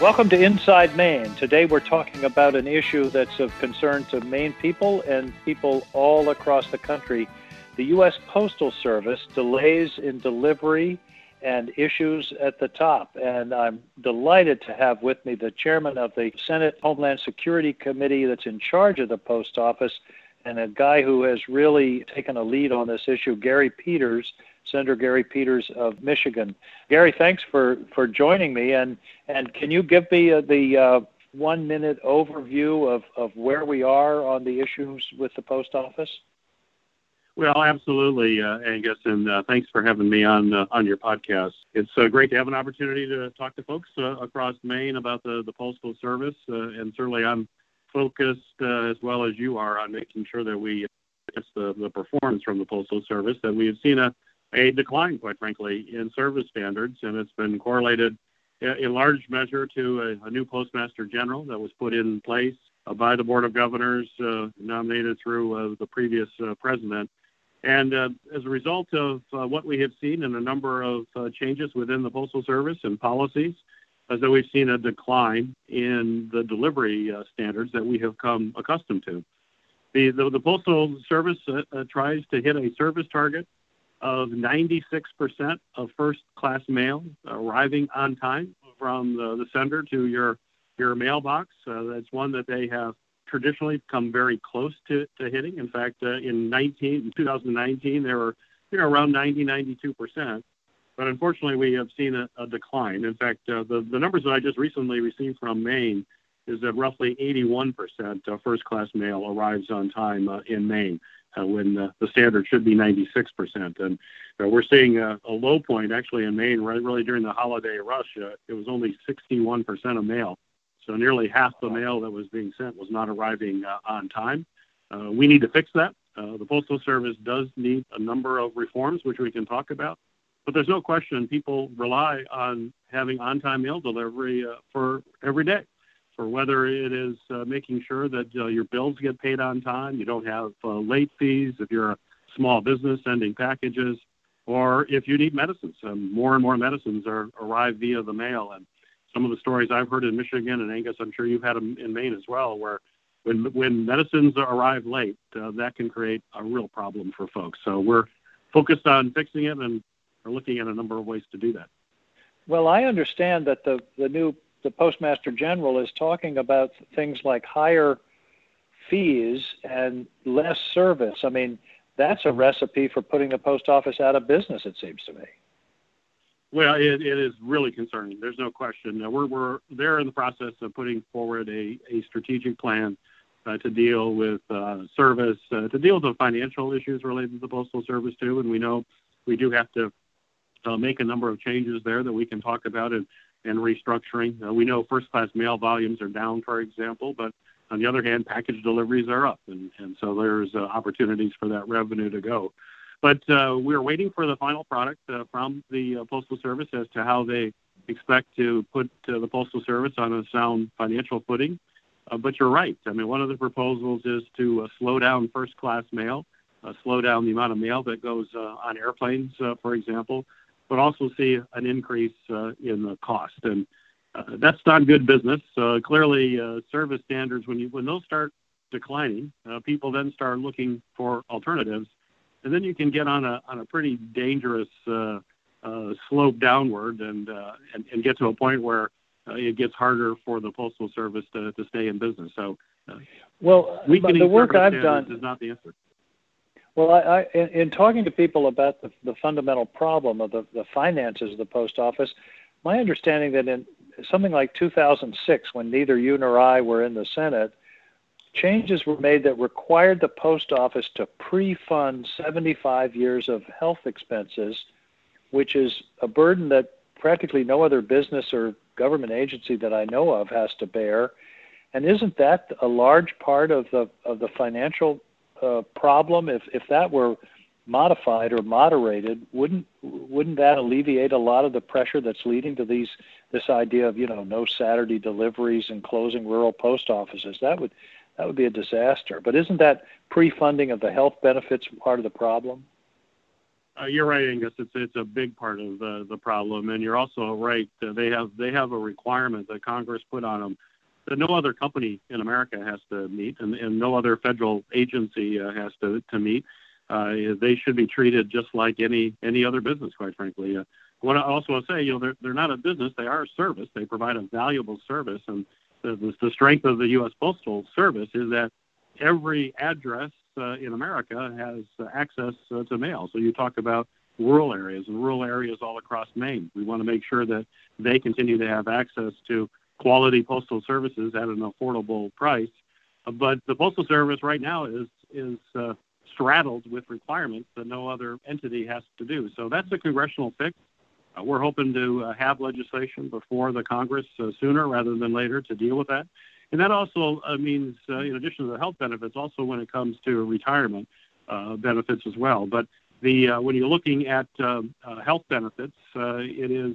Welcome to Inside Maine. Today we're talking about an issue that's of concern to Maine people and people all across the country. The U.S. Postal Service delays in delivery and issues at the top. And I'm delighted to have with me the chairman of the Senate Homeland Security Committee that's in charge of the post office and a guy who has really taken a lead on this issue, Gary Peters. Senator Gary Peters of Michigan. Gary, thanks for, for joining me. And, and can you give me uh, the uh, one minute overview of, of where we are on the issues with the post office? Well, absolutely, uh, Angus, and uh, thanks for having me on uh, on your podcast. It's uh, great to have an opportunity to talk to folks uh, across Maine about the, the Postal Service, uh, and certainly I'm focused as well as you are on making sure that we the, the performance from the Postal Service. That we have seen a, a decline, quite frankly, in service standards, and it's been correlated in large measure to a, a new Postmaster General that was put in place by the Board of Governors, nominated through the previous president and uh, as a result of uh, what we have seen in a number of uh, changes within the Postal Service and policies, as though we've seen a decline in the delivery uh, standards that we have come accustomed to. The, the, the Postal Service uh, uh, tries to hit a service target of 96% of first class mail arriving on time from the, the sender to your, your mailbox. that's one that they have traditionally come very close to, to hitting. In fact, uh, in 19 in 2019, they were you know around 90, 92 percent. But unfortunately, we have seen a, a decline. In fact, uh, the the numbers that I just recently received from Maine is that roughly 81 percent of first-class mail arrives on time uh, in Maine. Uh, when the, the standard should be 96 percent, and uh, we're seeing a, a, low point actually in Maine, right, really during the holiday rush. Uh, it was only 61 percent of mail so nearly half the mail that was being sent was not arriving uh, on time. Uh, we need to fix that. Uh, the Postal Service does need a number of reforms, which we can talk about. But there's no question people rely on having on-time mail delivery uh, for every day, for whether it is uh, making sure that uh, your bills get paid on time, you don't have late fees if you're a small business sending packages, or if you need medicines. Um, more and more medicines are arrive via the mail, and some of the stories I've heard in Michigan and Angus, I'm sure you've had them in Maine as well, where when when medicines arrive late, uh, that can create a real problem for folks. So we're focused on fixing it and are looking at a number of ways to do that. Well, I understand that the the new the Postmaster General is talking about things like higher fees and less service. I mean, that's a recipe for putting the post office out of business. It seems to me. Well, it, it is really concerning. There's no question. We're, we're there in the process of putting forward a, a strategic plan uh, to deal with uh, service, uh, to deal with the financial issues related to the Postal Service, too. And we know we do have to uh, make a number of changes there that we can talk about and, and restructuring. Uh, we know first class mail volumes are down, for example, but on the other hand, package deliveries are up. And, and so there's uh, opportunities for that revenue to go. But uh, we're waiting for the final product uh, from the uh, Postal Service as to how they expect to put the Postal Service on a sound financial footing. But you're right. I mean, one of the proposals is to slow down first class mail, slow down the amount of mail that goes on airplanes, for example, but also see an increase in the cost. And that's not good business. clearly, service standards, when, you, when those start declining, people then start looking for alternatives and then you can get on a on a pretty dangerous uh, uh, slope downward and, uh, and and get to a point where uh, it gets harder for the postal service to, to stay in business. So, uh, well, the work I've done is not the answer. Well, I, I, in, in talking to people about the, the fundamental problem of the, the finances of the post office, my understanding that in something like 2006, when neither you nor I were in the Senate, changes were made that required the post office to pre-fund 75 years of health expenses, which is a burden that practically no other business or government agency that I know of has to bear. And isn't that a large part of the of the financial uh, problem? If if that were modified or moderated, wouldn't wouldn't that alleviate a lot of the pressure that's leading to these this idea of you know no Saturday deliveries and closing rural post offices? That would that would be a disaster. But isn't that pre-funding of the health benefits part of the problem? Uh, you're right, Angus. It's it's a big part of the the problem, and you're also right. They have they have a requirement that Congress put on them that no other company in America has to meet, and, and no other federal agency uh, has to to meet. Uh, they should be treated just like any any other business, quite frankly. Uh, what I also want to say, you know, they're they're not a business; they are a service. They provide a valuable service, and the, the, strength of the U.S. Postal Service is that every address uh, in America has uh, access uh, to mail. So you talk about rural areas and rural areas all across Maine. We want to make sure that they continue to have access to quality postal services at an affordable price. Uh, but the postal service right now is is uh, straddled with requirements that no other entity has to do. So that's a congressional fix. Uh, we're hoping to uh, have legislation before the Congress uh, sooner rather than later to deal with that. And that also uh, means, in addition to the health benefits, also when it comes to retirement benefits as well. But the when you're looking at um, health benefits, it is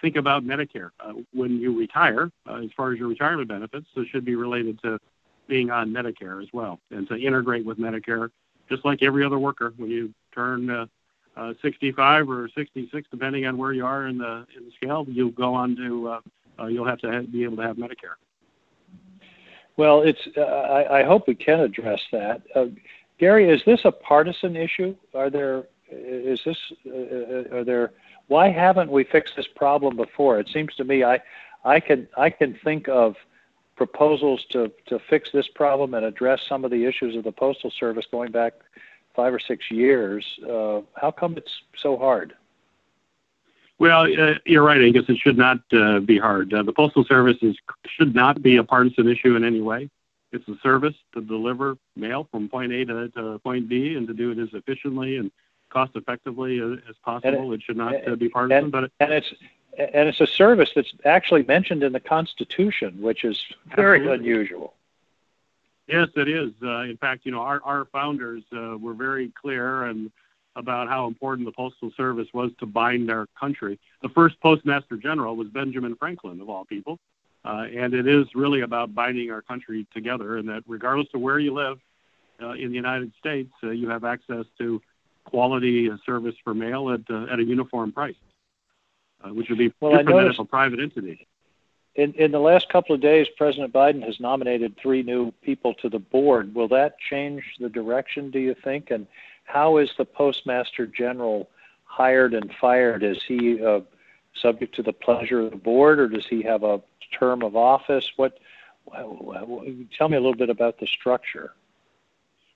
think about Medicare. when you retire, as far as your retirement benefits, it should be related to being on Medicare as well, and to integrate with Medicare, just like every other worker. When you turn uh, uh, 65 or 66, depending on where you are in the in the scale, you'll go on to uh, uh, you'll have to have, be able to have Medicare. Well, it's uh, I, I, hope we can address that. Uh, Gary, is this a partisan issue? Are there is this are there why haven't we fixed this problem before? It seems to me I I can I can think of proposals to, to fix this problem and address some of the issues of the Postal Service going back five or six years. Uh, how come it's so hard? Well, uh, you're right, Angus. It should not uh, be hard. Uh, the Postal Service is, should not be a partisan issue in any way. It's a service to deliver mail from point A to, to point B and to do it as efficiently and cost effectively as, possible. It, it, should not uh, be partisan. And, but it, and it's and it's a service that's actually mentioned in the Constitution, which is very Absolutely. unusual. Yes, it is. Uh, in fact, you know, our, our founders uh, were very clear and about how important the Postal Service was to bind our country. The first Postmaster General was Benjamin Franklin, of all people. Uh, and it is really about binding our country together, and that regardless of where you live uh, in the United States, uh, you have access to quality service for mail at, uh, at a uniform price uh, which would be well, different than if a private entity. In, in the last couple of days, President Biden has nominated three new people to the board. Will that change the direction, do you think? And how is the Postmaster General hired and fired? Is he uh, subject to the pleasure of the board, or does he have a term of office? What? Tell me a little bit about the structure.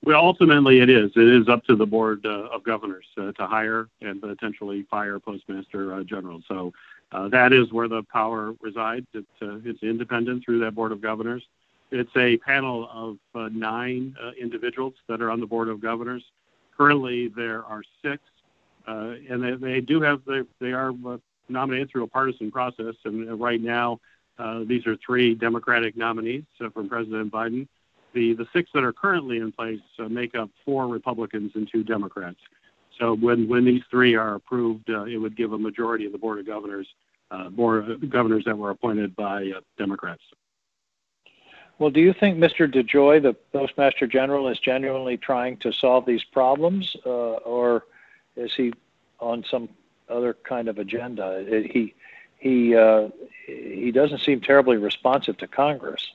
Well, ultimately, it is. It is up to the board uh, of governors uh, to hire and potentially fire postmaster uh, general. So uh, that is where the power resides. It's uh, it's independent through that board of governors. It's a panel of uh, nine individuals that are on the board of governors. Currently, there are six, and they, they do have they, they are nominated through a partisan process. And right now, these are three Democratic nominees from President Biden the, the six that are currently in place uh, make up four Republicans and two Democrats. So when, when these three are approved, uh, it would give a majority of the Board of Governors, uh, board of governors that were appointed by uh, Democrats. Well, do you think Mr. DeJoy, the Postmaster General, is genuinely trying to solve these problems, uh, or is he on some other kind of agenda? He he uh, he doesn't seem terribly responsive to Congress.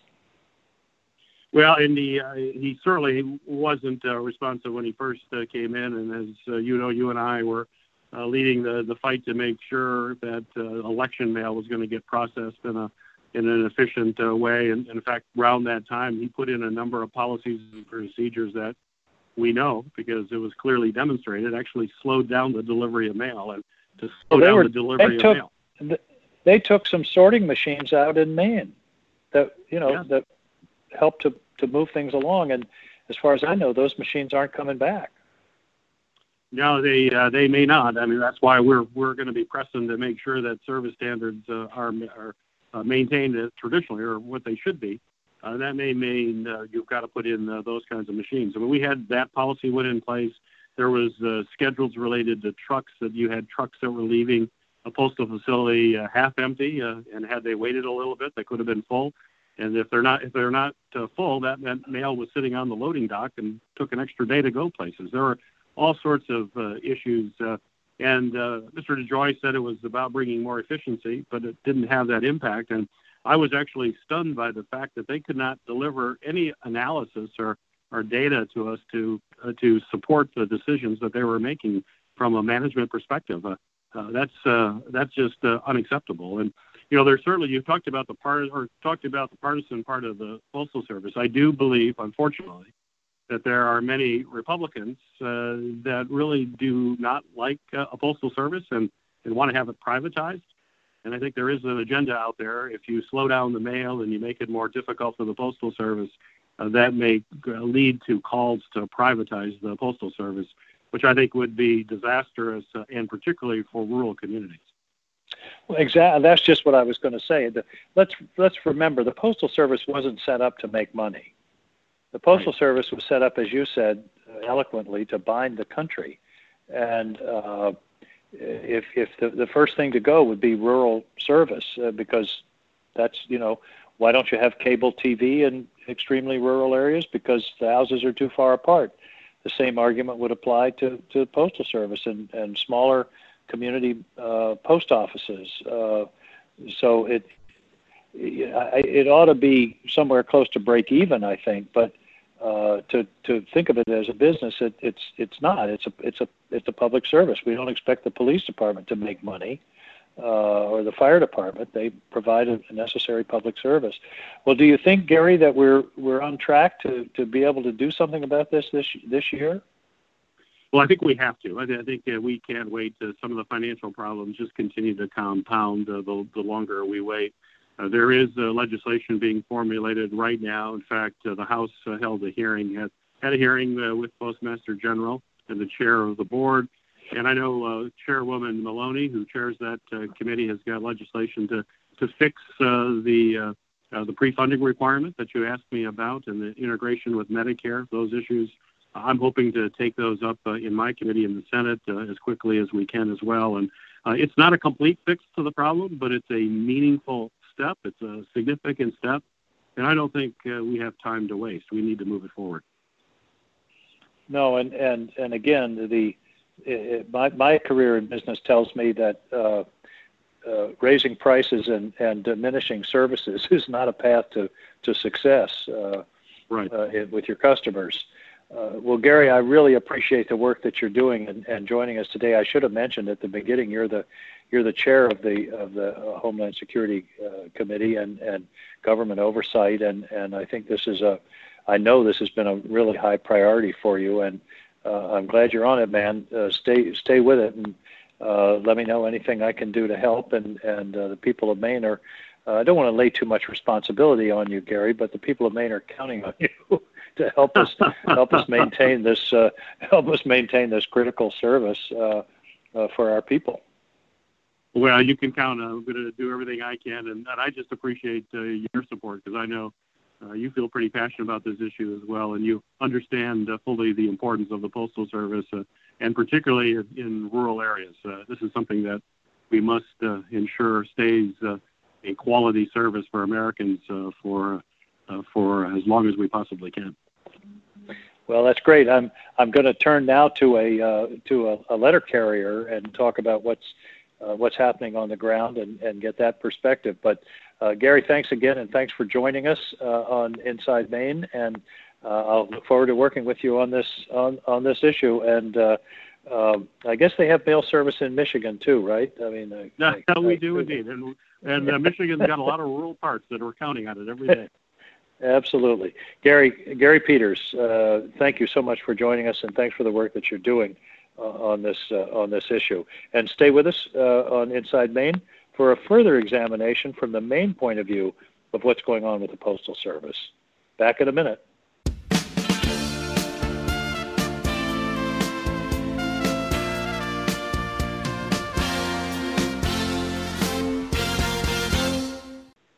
Well, and he uh, he certainly wasn't uh, responsive when he first uh, came in, and as uh, you know, you and I were uh, leading the the fight to make sure that uh, election mail was going to get processed in a in an efficient uh, way. And, and in fact, around that time, he put in a number of policies and procedures that we know because it was clearly demonstrated actually slowed down the delivery of mail and to slow well, down were, the delivery took, of mail. They took some sorting machines out in Maine that you know yeah. that help to to move things along. And as far as I know, those machines aren't coming back. No, they uh, they may not. I mean, that's why we're we're going to be pressing to make sure that service standards uh, are are uh, maintained traditionally or what they should be. Uh, that may mean uh, you've got to put in uh, those kinds of machines. I mean, we had that policy went in place. There was uh, schedules related to trucks that you had trucks that were leaving a postal facility uh, half empty, uh, and had they waited a little bit, they could have been full. And if they're not if they're not uh, full, that meant mail was sitting on the loading dock and took an extra day to go places. There were all sorts of uh, issues. Uh, and uh, Mr. DeJoy said it was about bringing more efficiency, but it didn't have that impact. And I was actually stunned by the fact that they could not deliver any analysis or, or data to us to uh, to support the decisions that they were making from a management perspective. Uh, uh, that's uh, that's just uh, unacceptable. And you know, there's certainly you've talked about the part or talked about the partisan part of the postal service. I do believe, unfortunately, that there are many Republicans uh, that really do not like uh, a postal service and, and want to have it privatized. And I think there is an agenda out there. If you slow down the mail and you make it more difficult for the postal service, uh, that may lead to calls to privatize the postal service, which I think would be disastrous, uh, and particularly for rural communities. Well, exactly. That's just what I was going to say. The, let's let's remember the postal service wasn't set up to make money. The Postal right. Service was set up, as you said eloquently, to bind the country. And uh, if, if the, the first thing to go would be rural service, uh, because that's, you know, why don't you have cable TV in extremely rural areas? Because the houses are too far apart. The same argument would apply to, to the Postal Service and, and smaller community uh, post offices. Uh, so it, it ought to be somewhere close to break even, I think. But uh, to to think of it as a business, it, it's it's not. It's a it's a it's a public service. We don't expect the police department to make money, uh, or the fire department. They provide a necessary public service. Well, do you think, Gary, that we're we're on track to to be able to do something about this this this year? Well, I think we have to. I, think uh, we can't wait. Some of the financial problems just continue to compound uh, the the longer we wait. Uh, there is uh, legislation being formulated right now. In fact, uh, the House uh, held a hearing, had, had a hearing uh, with Postmaster General and the chair of the board. And I know uh, Chairwoman Maloney, who chairs that committee, has got legislation to, to fix the, the pre-funding requirement that you asked me about and the integration with Medicare, those issues. I'm hoping to take those up in my committee in the Senate as quickly as we can as well. And it's not a complete fix to the problem, but it's a meaningful step. It's a significant step, and I don't think uh, we have time to waste. We need to move it forward. No, and and and again, the it, my my career in business tells me that uh, uh, raising prices and and diminishing services is not a path to to success. Uh, right. Uh, with your customers. Uh, well, Gary, I really appreciate the work that you're doing and, and joining us today. I should have mentioned at the beginning you're the you're the chair of the of the uh, Homeland Security uh, Committee and and government oversight, and and I think this is a, I know this has been a really high priority for you, and uh, I'm glad you're on it, man. Uh, stay stay with it, and uh, let me know anything I can do to help. And and the people of Maine are. I don't want to lay too much responsibility on you, Gary, but the people of Maine are counting on you to help us help us maintain this help us maintain this critical service for our people. Well, you can count on. I'm going to do everything I can, and, and I just appreciate uh, your support because I know uh, you feel pretty passionate about this issue as well, and you understand uh, fully the importance of the postal service, uh, and particularly in, in rural areas. Uh, this is something that we must uh, ensure stays uh, a quality service for Americans uh, for uh, for as long as we possibly can. Well, that's great. I'm I'm going to turn now to a uh, to a, a letter carrier and talk about what's uh, what's happening on the ground and, and get that perspective. But uh, Gary, thanks again, and thanks for joining us uh, on Inside Maine. And uh, I'll look forward to working with you on this on, on this issue. And uh, um, I guess they have mail service in Michigan too, right? I mean, no, I, we I, do I, indeed, and and Michigan's got a lot of rural parts that are counting on it every day. Absolutely, Gary Gary Peters. thank you so much for joining us, and thanks for the work that you're doing. Uh, on this uh, on this issue. And stay with us uh, on Inside Maine for a further examination from the Maine point of view of what's going on with the Postal Service. Back in a minute.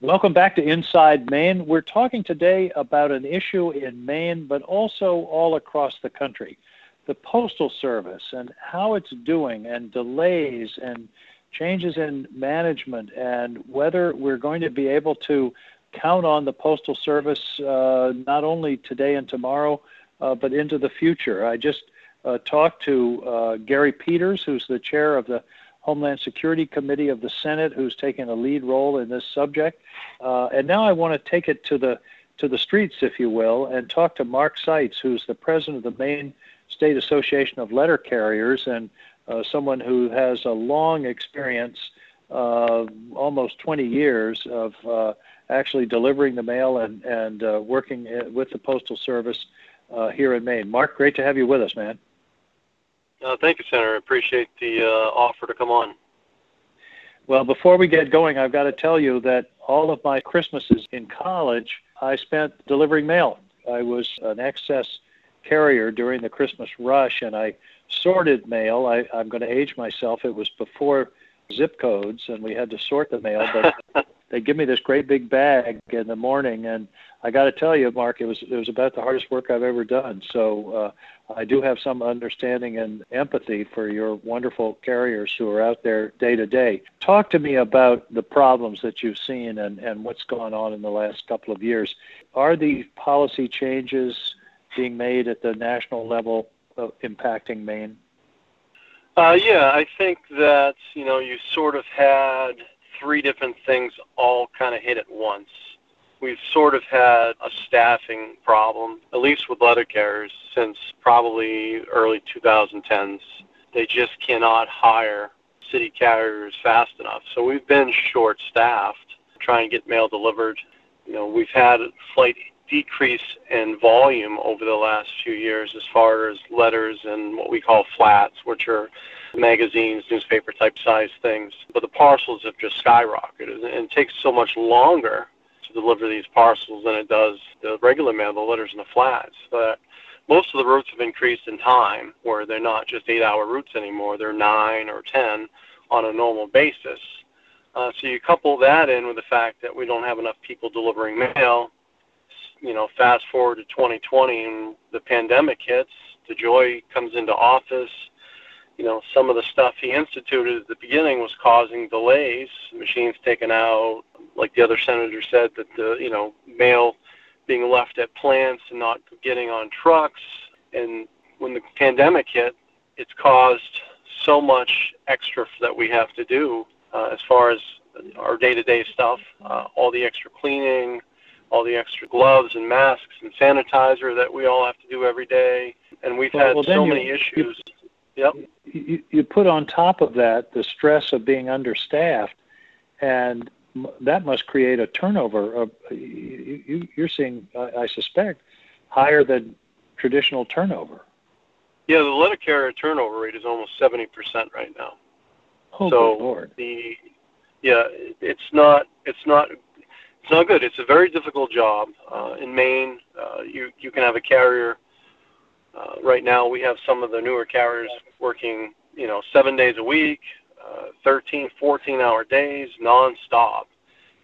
Welcome back to Inside Maine. We're talking today about an issue in Maine, but also all across the country the Postal Service and how it's doing and delays and changes in management and whether we're going to be able to count on the Postal Service uh, not only today and tomorrow, uh, but into the future. I just uh, talk to uh, Gary Peters, who's the chair of the Homeland Security Committee of the Senate, who's taken a lead role in this subject. Uh, and now I want to take it to the to the streets, if you will, and talk to Mark Seitz, who's the president of the Maine State Association of Letter Carriers and uh, someone who has a long experience, uh, almost 20 years of uh, actually delivering the mail and and uh, working uh, with the Postal Service uh, here in Maine. Mark, great to have you with us, man. Uh, thank you, Senator. I appreciate the uh, offer to come on. Well, before we get going, I've got to tell you that all of my Christmases in college, I spent delivering mail. I was an excess carrier during the Christmas rush, and I sorted mail. I, I'm going to age myself. It was before zip codes, and we had to sort the mail. But they give me this great big bag in the morning, and I got to tell you, Mark, it was it was about the hardest work I've ever done. So uh, I do have some understanding and empathy for your wonderful carriers who are out there day to day. Talk to me about the problems that you've seen and and what's gone on in the last couple of years. Are the policy changes being made at the national level uh, impacting Maine? Uh, yeah, I think that you know you sort of had three different things all kind of hit at once we've sort of had a staffing problem, at least with letter carriers, since probably early 2010s. They just cannot hire city carriers fast enough. So we've been short staffed trying to get mail delivered. You know, we've had a slight decrease in volume over the last few years as far as letters and what we call flats, which are magazines, newspaper type size things. But the parcels have just skyrocketed and it takes so much longer to deliver these parcels than it does the regular mail, the letters and the flats. But most of the routes have increased in time, where they're not just eight-hour routes anymore; they're nine or ten on a normal basis. Uh, so you couple that in with the fact that we don't have enough people delivering mail. You know, fast forward to 2020 and the pandemic hits. DeJoy comes into office you know, some of the stuff he instituted at the beginning was causing delays, machines taken out, like the other senator said, that the, you know, mail being left at plants and not getting on trucks. And when the pandemic hit, it's caused so much extra that we have to do uh, as far as our day-to-day stuff, uh, all the extra cleaning, all the extra gloves and masks and sanitizer that we all have to do every day. And we've well, had well, so you, many issues. You, yep. You, you put on top of that the stress of being understaffed, and that must create a turnover. Of, you, you're seeing, I suspect, higher than traditional turnover. Yeah, the letter carrier turnover rate is almost seventy percent right now. Oh, so Lord. the yeah, it's not it's not it's not good. It's a very difficult job uh, in Maine. Uh, you you can have a carrier. Uh, right now, we have some of the newer carriers working, you know, seven days a week, uh, 13, 14 hour days nonstop.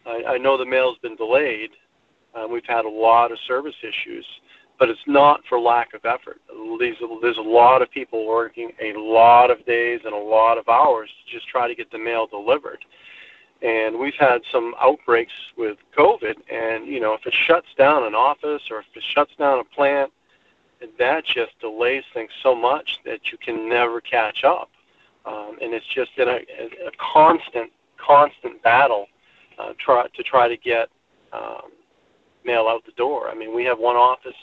I, I know the mail's been delayed. Uh, we've had a lot of service issues, but it's not for lack of effort. There's, there's a lot of people working a lot of days and a lot of hours to just try to get the mail delivered. And we've had some outbreaks with COVID, and you know, if it shuts down an office or if it shuts down a plant, that just delays things so much that you can never catch up um, and it's just in a, a constant, constant battle uh, try, to try to get um, mail out the door. I mean, we have one office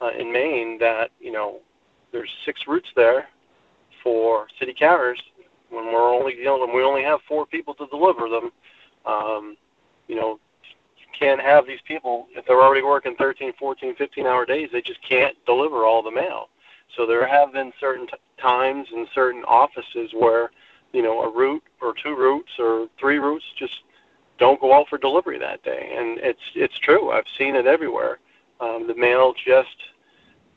uh, in Maine that you know there's six routes there for city carriers when we're only you know we only have four people to deliver them. Um, you know, can't have these people if they're already working 13, 14, 15 hour days. They just can't deliver all the mail. So there have been certain t- times in certain offices where, you know, a route or two routes or three routes just don't go out for delivery that day, and it's it's true. I've seen it everywhere. Um, the mail just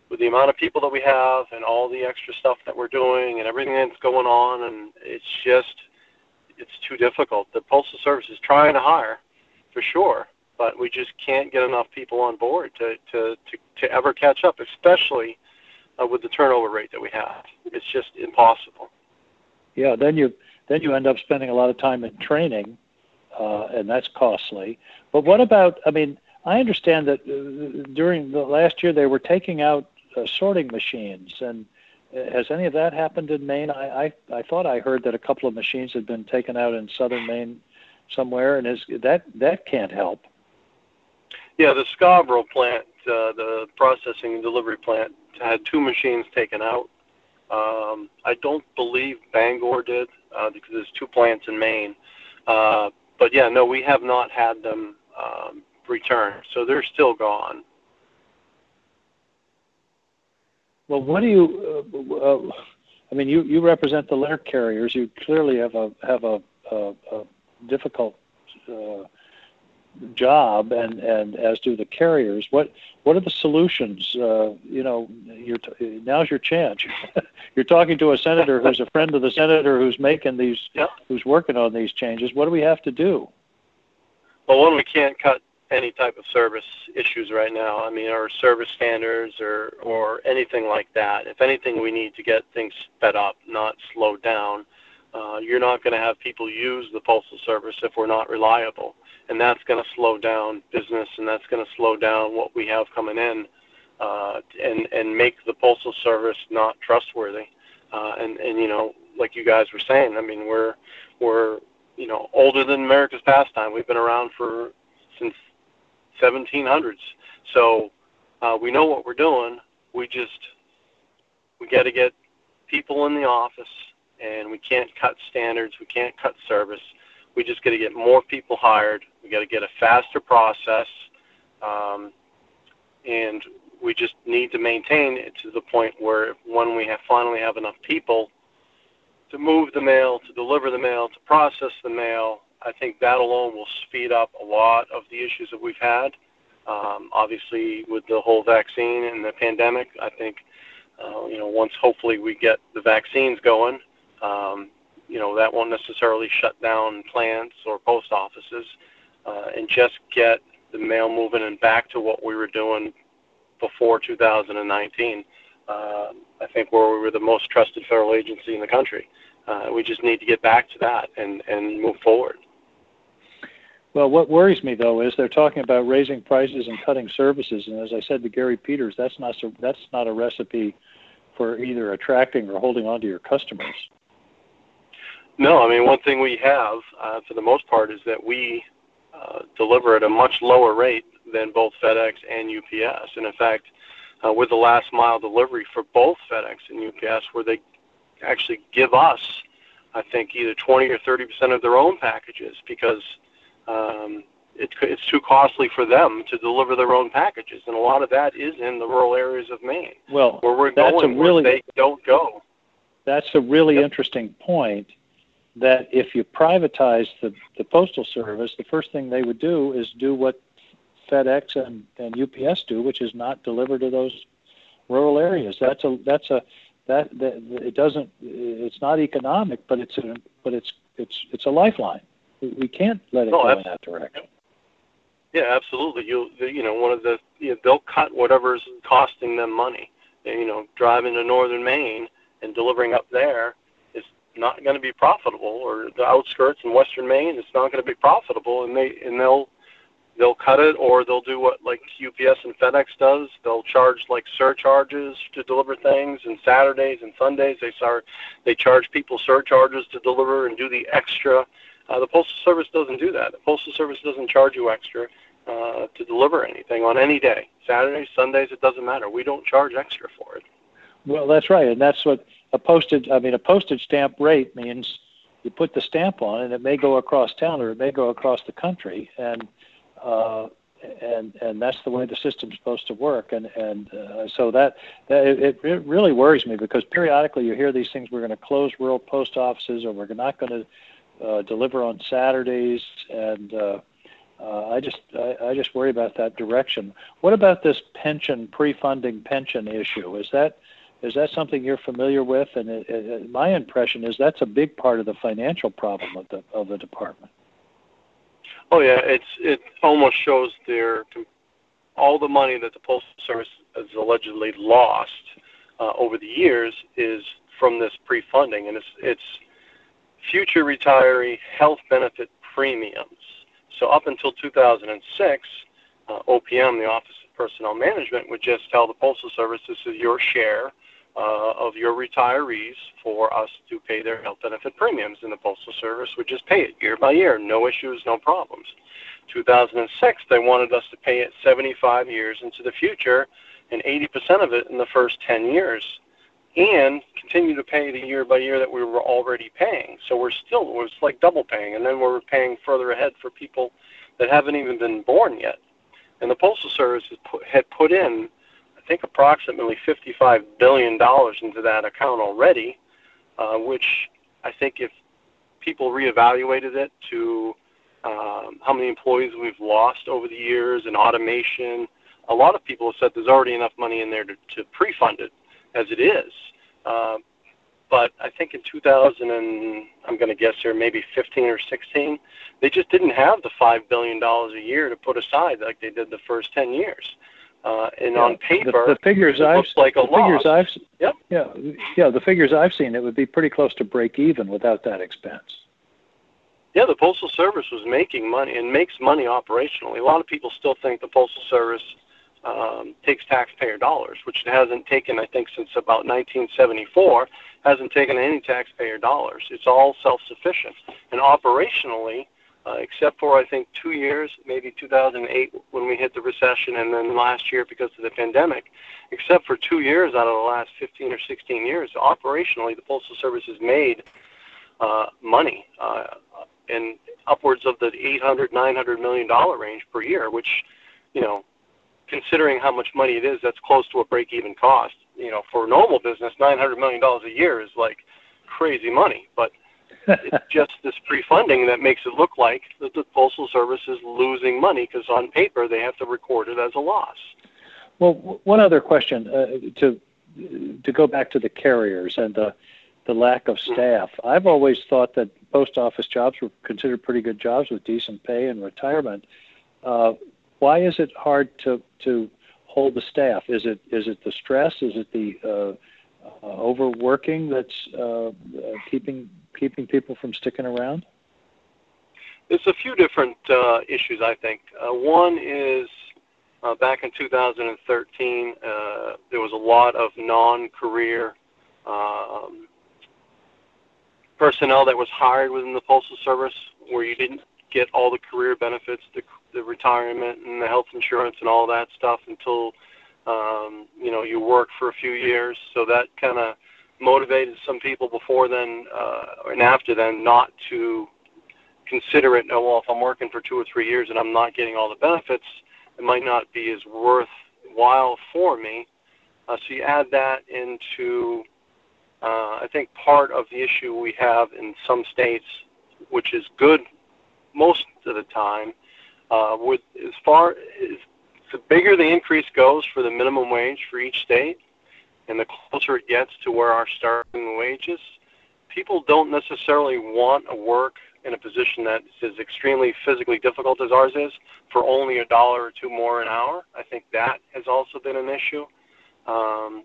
with the amount of people that we have and all the extra stuff that we're doing and everything that's going on, and it's just it's too difficult. The postal service is trying to hire, for sure, but we just can't get enough people on board to to to, to ever catch up, especially uh, with the turnover rate that we have. It's just impossible. Yeah, then you then you end up spending a lot of time in training, uh, and that's costly. But what about? I mean, I understand that uh, during the last year they were taking out uh, sorting machines, and has any of that happened in Maine? I, I I thought I heard that a couple of machines had been taken out in southern Maine somewhere, and is that that can't help. Yeah, the Scarborough plant, uh, the processing and delivery plant, had two machines taken out. Um, I don't believe Bangor did uh, because there's two plants in Maine. Uh, but yeah, no, we have not had them um, return, so they're still gone. Well, what do you? Uh, uh, I mean, you you represent the letter carriers. You clearly have a have a, a, a difficult uh, job, and and as do the carriers. What what are the solutions? Uh, you know, you're t- now's your chance. you're talking to a senator who's a friend of the senator who's making these, yep. who's working on these changes. What do we have to do? Well, one, we can't cut any type of service issues right now. I mean, or service standards or or anything like that. If anything, we need to get things sped up, not slowed down. Uh, you're not going to have people use the postal service if we're not reliable, and that's going to slow down business, and that's going to slow down what we have coming in, uh, and and make the postal service not trustworthy. Uh, and and you know, like you guys were saying, I mean, we're we're you know older than America's pastime. We've been around for since 1700s. So uh, we know what we're doing. We just we got to get people in the office, and we can't cut standards. We can't cut service. We just got to get more people hired. We got to get a faster process, um, and we just need to maintain it to the point where when we have finally have enough people to move the mail, to deliver the mail, to process the mail, I think that alone will speed up a lot of the issues that we've had. Um, obviously, with the whole vaccine and the pandemic, I think uh, you know once hopefully we get the vaccines going, um, you know that won't necessarily shut down plants or post offices, uh, and just get the mail moving and back to what we were doing before 2019. Uh, I think where we were the most trusted federal agency in the country. Uh, we just need to get back to that and, and move forward. Well, what worries me though is they're talking about raising prices and cutting services, and as I said to Gary Peters, that's not that's not a recipe for either attracting or holding on to your customers. No, I mean one thing we have uh, for the most part is that we uh, deliver at a much lower rate than both FedEx and UPS, and in fact, uh, with the last mile delivery for both FedEx and UPS, where they actually give us, I think, either 20 or 30 percent of their own packages because um, it's it's too costly for them to deliver their own packages, and a lot of that is in the rural areas of Maine. Well, where we're that's going, a really, they don't go. That's a really yep. interesting point. That if you privatize the the postal service, the first thing they would do is do what FedEx and, and UPS do, which is not deliver to those rural areas. That's a that's a that, that it doesn't it's not economic, but it's a but it's it's it's a lifeline. We can't let it no, go absolutely. in that direction. Yeah, absolutely. You you know one of the you know, they'll cut whatever's costing them money. You know, driving to northern Maine and delivering up there not going to be profitable, or the outskirts in western Maine, it's not going to be profitable, and they and they'll they'll cut it, or they'll do what like UPS and FedEx does. They'll charge like surcharges to deliver things, and Saturdays and Sundays they start they charge people surcharges to deliver and do the extra uh, the Postal Service doesn't do that. The Postal Service doesn't charge you extra uh, to deliver anything on any day. Saturdays, Sundays, it doesn't matter. We don't charge extra for it. Well, that's right, and that's what a postage. I mean, a postage stamp rate means you put the stamp on, and it may go across town or it may go across the country, and uh, and and that's the way the system's supposed to work. And and uh, so that, that it, it really worries me because periodically you hear these things: we're going to close rural post offices, or we're not going to uh, deliver on Saturdays, and uh, uh, I just I, I just worry about that direction. What about this pension pre-funding pension issue? Is that is that something you're familiar with? And it, it, my impression is that's a big part of the financial problem of the of the department. Oh yeah, it's it almost shows their all the money that the postal service has allegedly lost uh, over the years is from this pre-funding, and it's it's future retiree health benefit premiums. So up until 2006, uh, OPM, the Office of Personnel Management, would just tell the Postal Service this is your share uh, of your retirees for us to pay their health benefit premiums, and the Postal Service would just pay it year by year, no issues, no problems. 2006, they wanted us to pay it 75 years into the future and 80% of it in the first 10 years and continue to pay the year by year that we were already paying. So we're still, it was like double paying, and then we're paying further ahead for people that haven't even been born yet. And the Postal Service had put in, think, approximately $55 billion into that account already, uh, which I think if people reevaluated it to um, how many employees we've lost over the years and automation. A lot of people have said there's already enough money in there to, to pre-fund it as it is. Uh, but I think in 2000 and I'm going to guess here maybe 15 or 16, they just didn't have the five billion dollars a year to put aside like they did the first 10 years. Uh, and yeah, on paper, the, the figures it I've looks like a the figures. I've Yep. yeah yeah the figures I've seen it would be pretty close to break even without that expense. Yeah, the Postal Service was making money and makes money operationally. A lot of people still think the Postal Service um, takes taxpayer dollars, which it hasn't taken, I think, since about 1974, hasn't taken any taxpayer dollars. It's all self-sufficient. And operationally, uh, except for, I think, two years, maybe 2008 when we hit the recession, and then last year because of the pandemic, except for two years out of the last 15 or 16 years, operationally, the Postal Service has made uh, money. Uh, in upwards of the 800, 900 million dollar range per year, which, you know, considering how much money it is, that's close to a break-even cost. You know, for a normal business, 900 million dollars a year is like crazy money, but it's just this pre-funding that makes it look like that the postal service is losing money because on paper they have to record it as a loss. Well, w- one other question uh, to to go back to the carriers and the the lack of staff. I've always thought that post office jobs were considered pretty good jobs with decent pay and retirement. Uh, why is it hard to to hold the staff? Is it is it the stress? Is it the uh, uh, overworking that's uh, uh, keeping keeping people from sticking around? There's a few different uh, issues, I think. Uh, one is uh, back in 2013, uh, there was a lot of non-career um, personnel that was hired within the Postal Service where you didn't get all the career benefits, the, the retirement and the health insurance and all that stuff until um, you know you worked for a few years. So that kind of motivated some people before then uh, and after then not to consider it. Oh, well, if I'm working for two or three years and I'm not getting all the benefits, it might not be as worthwhile for me. Uh, so you add that into uh, I think part of the issue we have in some states, which is good most of the time, uh, with as far as the bigger the increase goes for the minimum wage for each state, and the closer it gets to where our starting wage is, people don't necessarily want to work in a position that is extremely physically difficult as ours is for only a dollar or two more an hour. I think that has also been an issue. Um,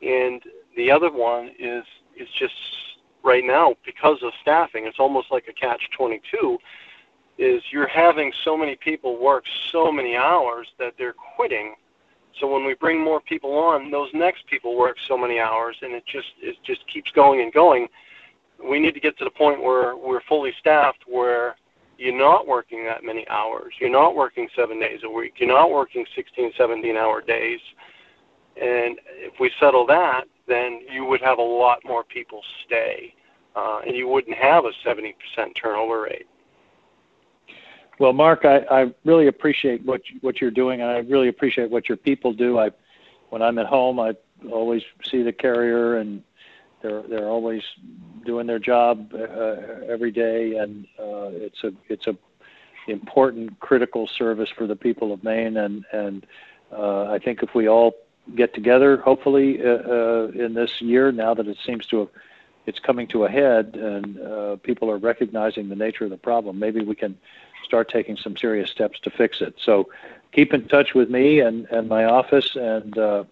and the other one is is just right now because of staffing. It's almost like a catch 22. Is you're having so many people work so many hours that they're quitting. So when we bring more people on, those next people work so many hours, and it just it just keeps going and going. We need to get to the point where we're fully staffed, where you're not working that many hours. You're not working seven days a week. You're not working 16, 17 hour days. And if we settle that, then you would have a lot more people stay, uh, and you wouldn't have a 70% turnover rate. Well, Mark, I, I really appreciate what you, what you're doing, and I really appreciate what your people do. I, when I'm at home, I always see the carrier, and they're they're always doing their job uh, every day, and uh, it's a it's a important critical service for the people of Maine, and and uh, I think if we all get together, hopefully uh, uh, in this year, now that it seems to have it's coming to a head, and uh, people are recognizing the nature of the problem, maybe we can start taking some serious steps to fix it. So keep in touch with me and, and my office. And uh,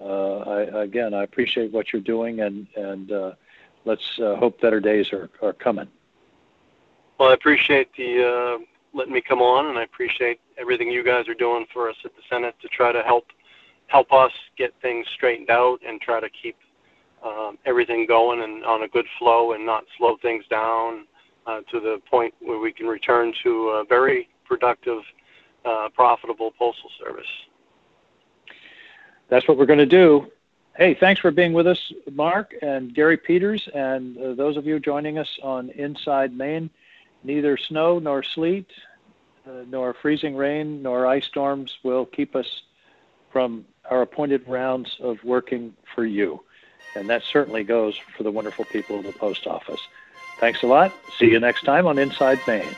uh, I, again, I appreciate what you're doing, and, and uh, let's uh, hope better days are, are coming. Well, I appreciate the uh, letting me come on, and I appreciate everything you guys are doing for us at the Senate to try to help help us get things straightened out and try to keep um, everything going and on a good flow and not slow things down uh, to the point where we can return to a very productive, uh, profitable postal service. That's what we're going to do. Hey, thanks for being with us, Mark and Gary Peters, and uh, those of you joining us on Inside Maine. Neither snow nor sleet, uh, nor freezing rain, nor ice storms will keep us from our appointed rounds of working for you. And that certainly goes for the wonderful people of the post office. Thanks a lot. See you next time on Inside Maine.